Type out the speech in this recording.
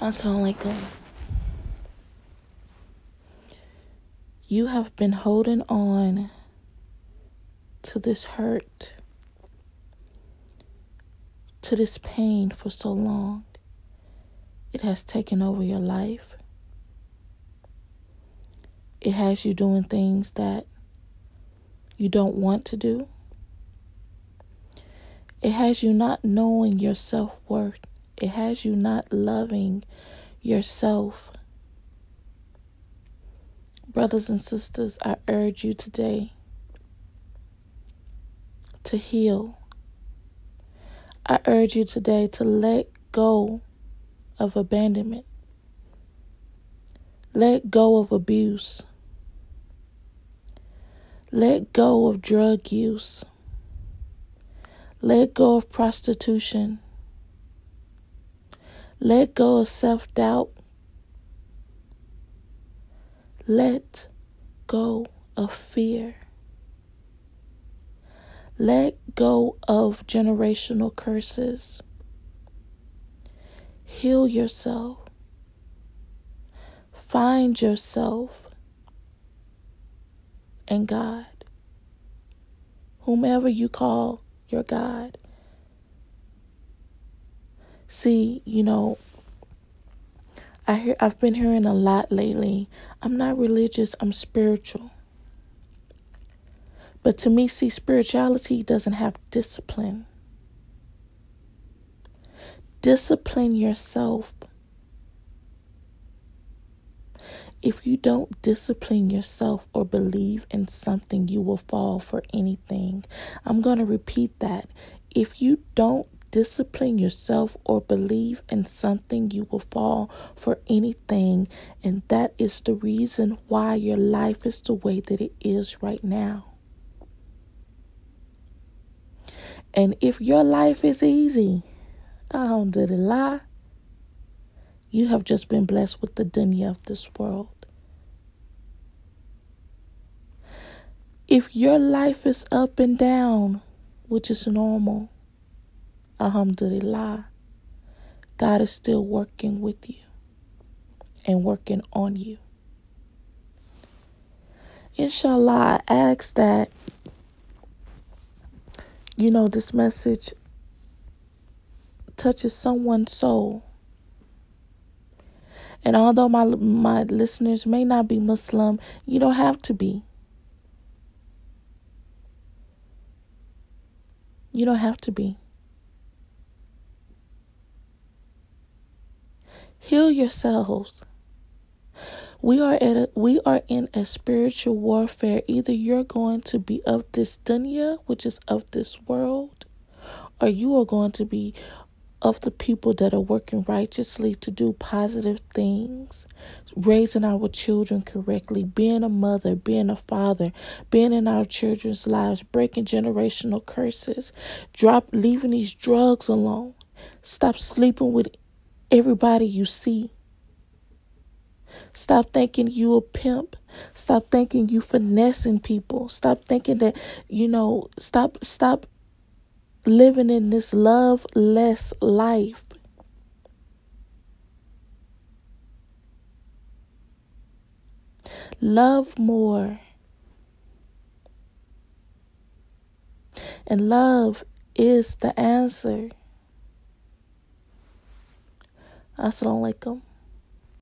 Assalamualaikum. You have been holding on to this hurt, to this pain for so long. It has taken over your life. It has you doing things that you don't want to do. It has you not knowing your self worth. It has you not loving yourself. Brothers and sisters, I urge you today to heal. I urge you today to let go of abandonment. Let go of abuse. Let go of drug use. Let go of prostitution. Let go of self doubt. Let go of fear. Let go of generational curses. Heal yourself. Find yourself and God. Whomever you call your God. See, you know, I hear I've been hearing a lot lately. I'm not religious, I'm spiritual. But to me, see, spirituality doesn't have discipline. Discipline yourself. If you don't discipline yourself or believe in something, you will fall for anything. I'm going to repeat that. If you don't discipline yourself or believe in something, you will fall for anything. And that is the reason why your life is the way that it is right now. And if your life is easy, alhamdulillah, you have just been blessed with the dunya of this world. If your life is up and down, which is normal, Alhamdulillah, God is still working with you and working on you. Inshallah, I ask that, you know, this message touches someone's soul. And although my my listeners may not be Muslim, you don't have to be. You don't have to be. Heal yourselves. We are at a, we are in a spiritual warfare. Either you're going to be of this dunya, which is of this world, or you are going to be of the people that are working righteously to do positive things, raising our children correctly, being a mother, being a father, being in our children's lives, breaking generational curses, drop leaving these drugs alone. Stop sleeping with everybody you see. Stop thinking you a pimp. Stop thinking you finessing people. Stop thinking that, you know, stop stop living in this love less life. Love more. And love is the answer. Assalamualaikum.